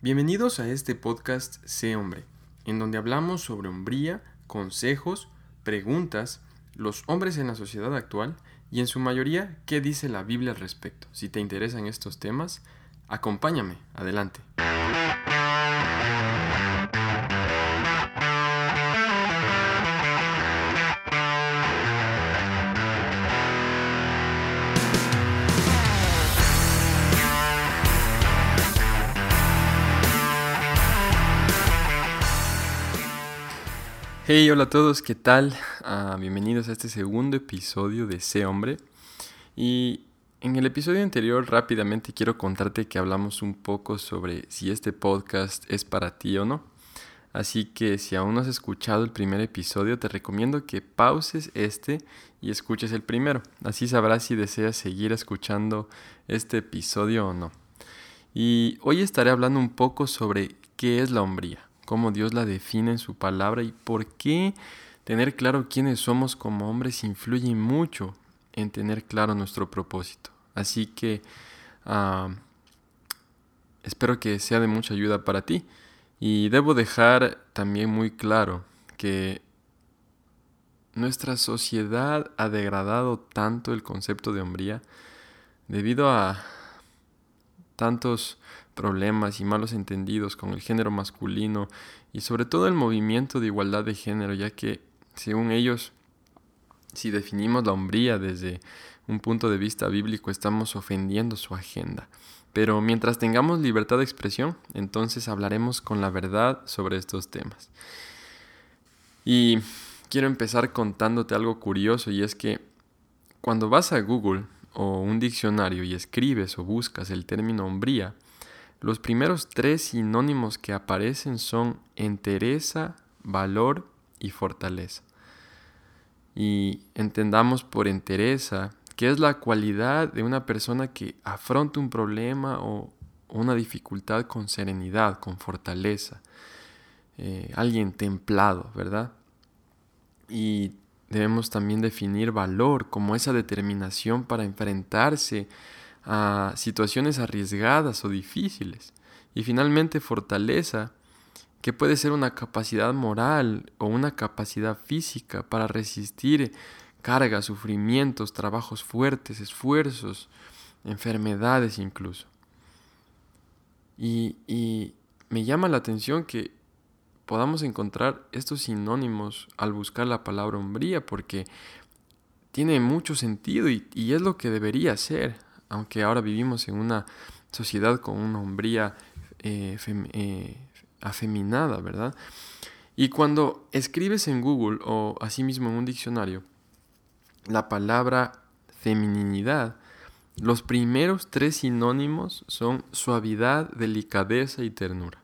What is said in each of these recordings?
Bienvenidos a este podcast Sé Hombre, en donde hablamos sobre hombría, consejos, preguntas, los hombres en la sociedad actual y en su mayoría qué dice la Biblia al respecto. Si te interesan estos temas, acompáñame, adelante. Hey, hola a todos, ¿qué tal? Ah, bienvenidos a este segundo episodio de Sé Hombre. Y en el episodio anterior rápidamente quiero contarte que hablamos un poco sobre si este podcast es para ti o no. Así que si aún no has escuchado el primer episodio, te recomiendo que pauses este y escuches el primero. Así sabrás si deseas seguir escuchando este episodio o no. Y hoy estaré hablando un poco sobre qué es la hombría cómo Dios la define en su palabra y por qué tener claro quiénes somos como hombres influye mucho en tener claro nuestro propósito. Así que ah, espero que sea de mucha ayuda para ti. Y debo dejar también muy claro que nuestra sociedad ha degradado tanto el concepto de hombría debido a tantos problemas y malos entendidos con el género masculino y sobre todo el movimiento de igualdad de género, ya que según ellos, si definimos la hombría desde un punto de vista bíblico, estamos ofendiendo su agenda. Pero mientras tengamos libertad de expresión, entonces hablaremos con la verdad sobre estos temas. Y quiero empezar contándote algo curioso y es que cuando vas a Google o un diccionario y escribes o buscas el término hombría, los primeros tres sinónimos que aparecen son entereza, valor y fortaleza. Y entendamos por entereza que es la cualidad de una persona que afronta un problema o una dificultad con serenidad, con fortaleza. Eh, alguien templado, ¿verdad? Y debemos también definir valor como esa determinación para enfrentarse a situaciones arriesgadas o difíciles. Y finalmente fortaleza, que puede ser una capacidad moral o una capacidad física para resistir cargas, sufrimientos, trabajos fuertes, esfuerzos, enfermedades incluso. Y, y me llama la atención que podamos encontrar estos sinónimos al buscar la palabra hombría, porque tiene mucho sentido y, y es lo que debería ser aunque ahora vivimos en una sociedad con una hombría eh, eh, afeminada, ¿verdad? Y cuando escribes en Google o asimismo en un diccionario la palabra femininidad, los primeros tres sinónimos son suavidad, delicadeza y ternura.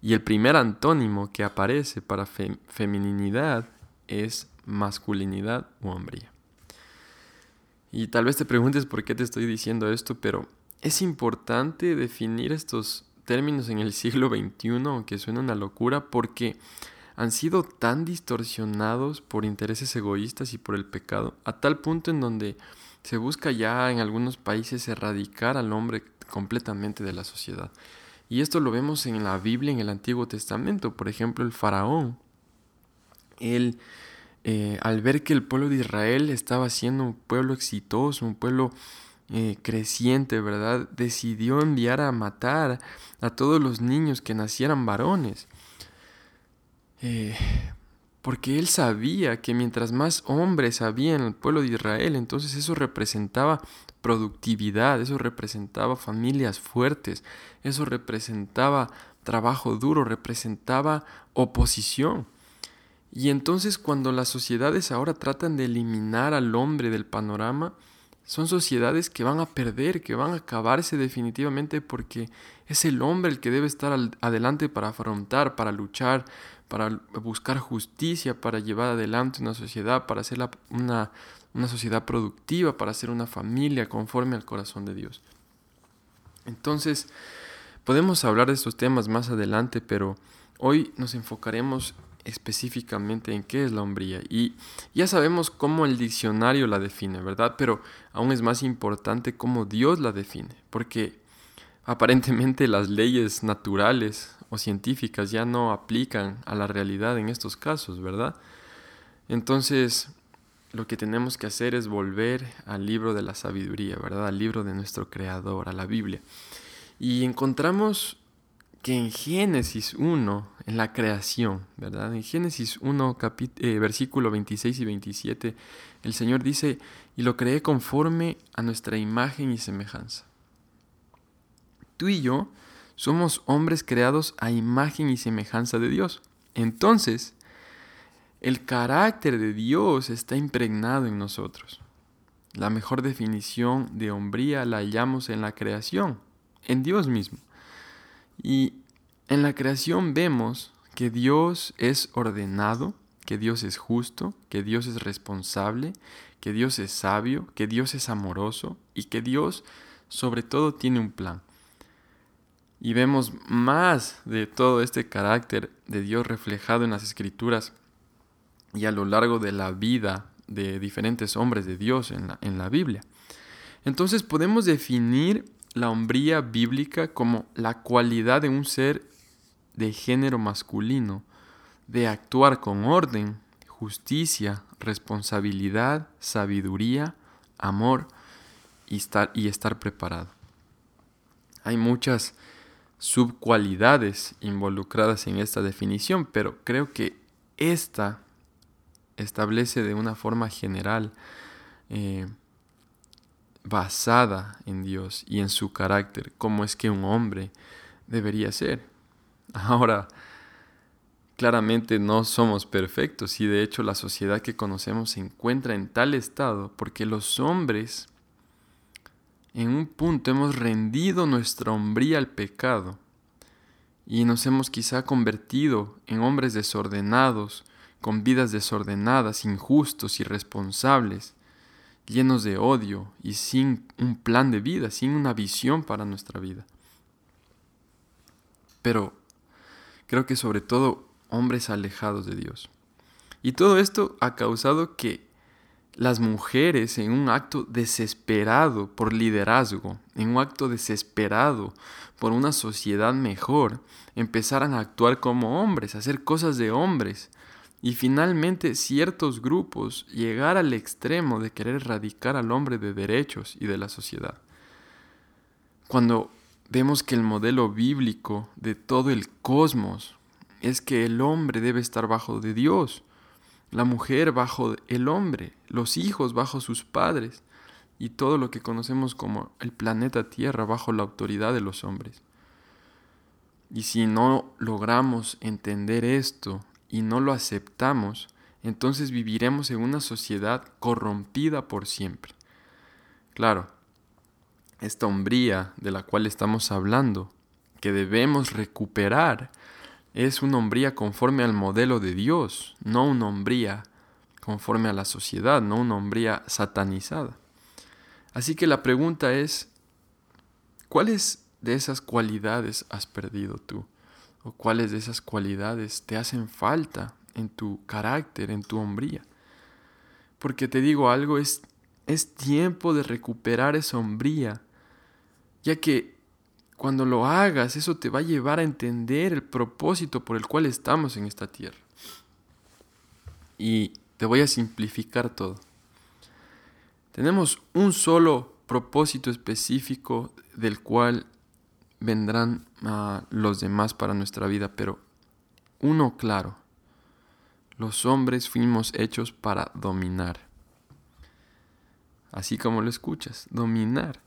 Y el primer antónimo que aparece para femininidad es masculinidad o hombría. Y tal vez te preguntes por qué te estoy diciendo esto, pero es importante definir estos términos en el siglo XXI, aunque suena una locura, porque han sido tan distorsionados por intereses egoístas y por el pecado, a tal punto en donde se busca ya en algunos países erradicar al hombre completamente de la sociedad. Y esto lo vemos en la Biblia, en el Antiguo Testamento. Por ejemplo, el faraón, él eh, al ver que el pueblo de Israel estaba siendo un pueblo exitoso, un pueblo eh, creciente, ¿verdad? Decidió enviar a matar a todos los niños que nacieran varones. Eh, porque él sabía que mientras más hombres había en el pueblo de Israel, entonces eso representaba productividad, eso representaba familias fuertes, eso representaba trabajo duro, representaba oposición. Y entonces cuando las sociedades ahora tratan de eliminar al hombre del panorama, son sociedades que van a perder, que van a acabarse definitivamente porque es el hombre el que debe estar adelante para afrontar, para luchar, para buscar justicia, para llevar adelante una sociedad, para hacer una, una sociedad productiva, para hacer una familia conforme al corazón de Dios. Entonces, podemos hablar de estos temas más adelante, pero hoy nos enfocaremos específicamente en qué es la hombría. Y ya sabemos cómo el diccionario la define, ¿verdad? Pero aún es más importante cómo Dios la define. Porque aparentemente las leyes naturales o científicas ya no aplican a la realidad en estos casos, ¿verdad? Entonces, lo que tenemos que hacer es volver al libro de la sabiduría, ¿verdad? Al libro de nuestro Creador, a la Biblia. Y encontramos que en Génesis 1, en la creación, ¿verdad? En Génesis 1, eh, versículo 26 y 27, el Señor dice, y lo creé conforme a nuestra imagen y semejanza. Tú y yo somos hombres creados a imagen y semejanza de Dios. Entonces, el carácter de Dios está impregnado en nosotros. La mejor definición de hombría la hallamos en la creación, en Dios mismo. Y en la creación vemos que Dios es ordenado, que Dios es justo, que Dios es responsable, que Dios es sabio, que Dios es amoroso y que Dios sobre todo tiene un plan y vemos más de todo este carácter de Dios reflejado en las escrituras y a lo largo de la vida de diferentes hombres de Dios en la, en la Biblia. Entonces podemos definir la hombría bíblica como la cualidad de un ser de género masculino, de actuar con orden, justicia, responsabilidad, sabiduría, amor y estar, y estar preparado. Hay muchas subcualidades involucradas en esta definición, pero creo que esta establece de una forma general, eh, basada en Dios y en su carácter, cómo es que un hombre debería ser. Ahora, claramente no somos perfectos y de hecho la sociedad que conocemos se encuentra en tal estado porque los hombres en un punto hemos rendido nuestra hombría al pecado y nos hemos quizá convertido en hombres desordenados, con vidas desordenadas, injustos, irresponsables, llenos de odio y sin un plan de vida, sin una visión para nuestra vida. Pero creo que sobre todo hombres alejados de Dios. Y todo esto ha causado que las mujeres en un acto desesperado por liderazgo, en un acto desesperado por una sociedad mejor, empezaran a actuar como hombres, a hacer cosas de hombres, y finalmente ciertos grupos llegar al extremo de querer erradicar al hombre de derechos y de la sociedad. Cuando vemos que el modelo bíblico de todo el cosmos es que el hombre debe estar bajo de Dios, la mujer bajo el hombre, los hijos bajo sus padres y todo lo que conocemos como el planeta Tierra bajo la autoridad de los hombres. Y si no logramos entender esto y no lo aceptamos, entonces viviremos en una sociedad corrompida por siempre. Claro, esta hombría de la cual estamos hablando, que debemos recuperar, es una hombría conforme al modelo de Dios, no una hombría conforme a la sociedad, no una hombría satanizada. Así que la pregunta es, ¿cuáles de esas cualidades has perdido tú? ¿O cuáles de esas cualidades te hacen falta en tu carácter, en tu hombría? Porque te digo algo, es, es tiempo de recuperar esa hombría, ya que cuando lo hagas, eso te va a llevar a entender el propósito por el cual estamos en esta tierra. Y te voy a simplificar todo. Tenemos un solo propósito específico del cual vendrán los demás para nuestra vida, pero uno claro. Los hombres fuimos hechos para dominar. Así como lo escuchas, dominar.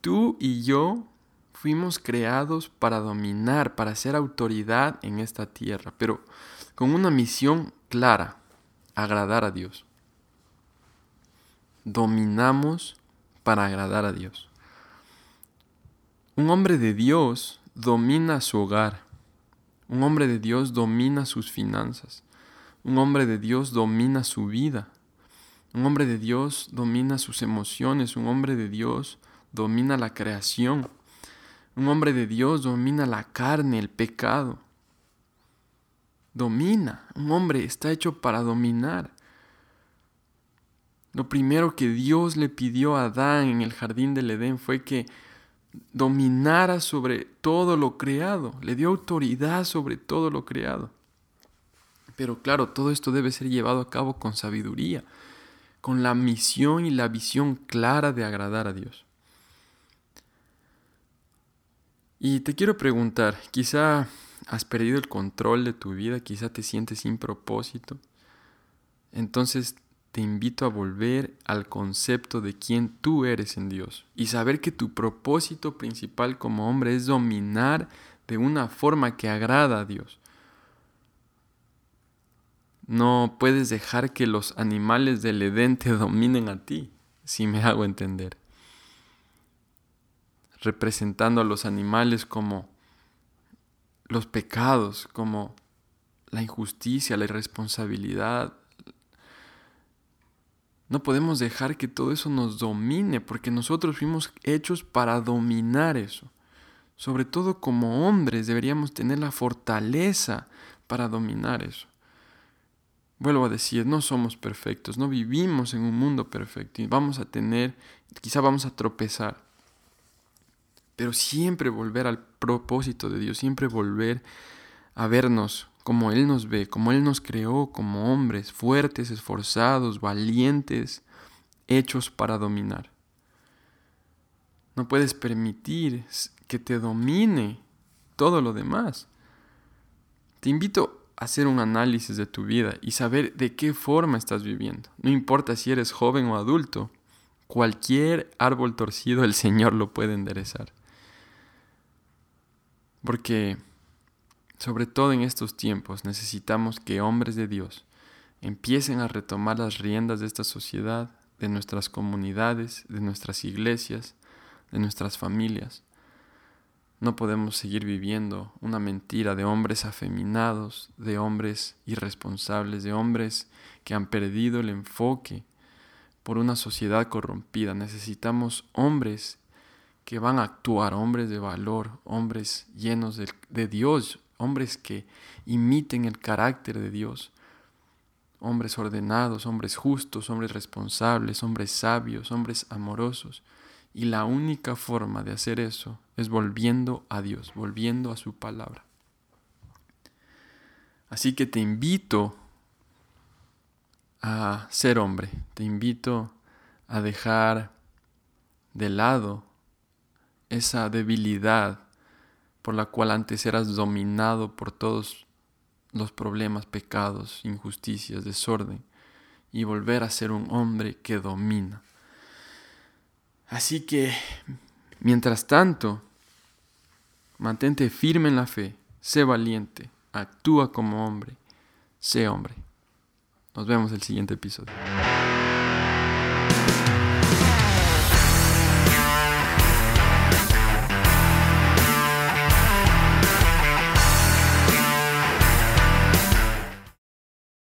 Tú y yo Fuimos creados para dominar, para ser autoridad en esta tierra, pero con una misión clara, agradar a Dios. Dominamos para agradar a Dios. Un hombre de Dios domina su hogar. Un hombre de Dios domina sus finanzas. Un hombre de Dios domina su vida. Un hombre de Dios domina sus emociones. Un hombre de Dios domina la creación. Un hombre de Dios domina la carne, el pecado. Domina. Un hombre está hecho para dominar. Lo primero que Dios le pidió a Adán en el jardín del Edén fue que dominara sobre todo lo creado, le dio autoridad sobre todo lo creado. Pero claro, todo esto debe ser llevado a cabo con sabiduría, con la misión y la visión clara de agradar a Dios. Y te quiero preguntar, quizá has perdido el control de tu vida, quizá te sientes sin propósito. Entonces te invito a volver al concepto de quién tú eres en Dios y saber que tu propósito principal como hombre es dominar de una forma que agrada a Dios. No puedes dejar que los animales del Edén te dominen a ti, si me hago entender. Representando a los animales como los pecados, como la injusticia, la irresponsabilidad, no podemos dejar que todo eso nos domine, porque nosotros fuimos hechos para dominar eso. Sobre todo como hombres deberíamos tener la fortaleza para dominar eso. Vuelvo a decir, no somos perfectos, no vivimos en un mundo perfecto y vamos a tener, quizá vamos a tropezar. Pero siempre volver al propósito de Dios, siempre volver a vernos como Él nos ve, como Él nos creó como hombres fuertes, esforzados, valientes, hechos para dominar. No puedes permitir que te domine todo lo demás. Te invito a hacer un análisis de tu vida y saber de qué forma estás viviendo. No importa si eres joven o adulto, cualquier árbol torcido el Señor lo puede enderezar. Porque sobre todo en estos tiempos necesitamos que hombres de Dios empiecen a retomar las riendas de esta sociedad, de nuestras comunidades, de nuestras iglesias, de nuestras familias. No podemos seguir viviendo una mentira de hombres afeminados, de hombres irresponsables, de hombres que han perdido el enfoque por una sociedad corrompida. Necesitamos hombres que van a actuar, hombres de valor, hombres llenos de, de Dios, hombres que imiten el carácter de Dios, hombres ordenados, hombres justos, hombres responsables, hombres sabios, hombres amorosos. Y la única forma de hacer eso es volviendo a Dios, volviendo a su palabra. Así que te invito a ser hombre, te invito a dejar de lado esa debilidad por la cual antes eras dominado por todos los problemas, pecados, injusticias, desorden, y volver a ser un hombre que domina. Así que, mientras tanto, mantente firme en la fe, sé valiente, actúa como hombre, sé hombre. Nos vemos el siguiente episodio.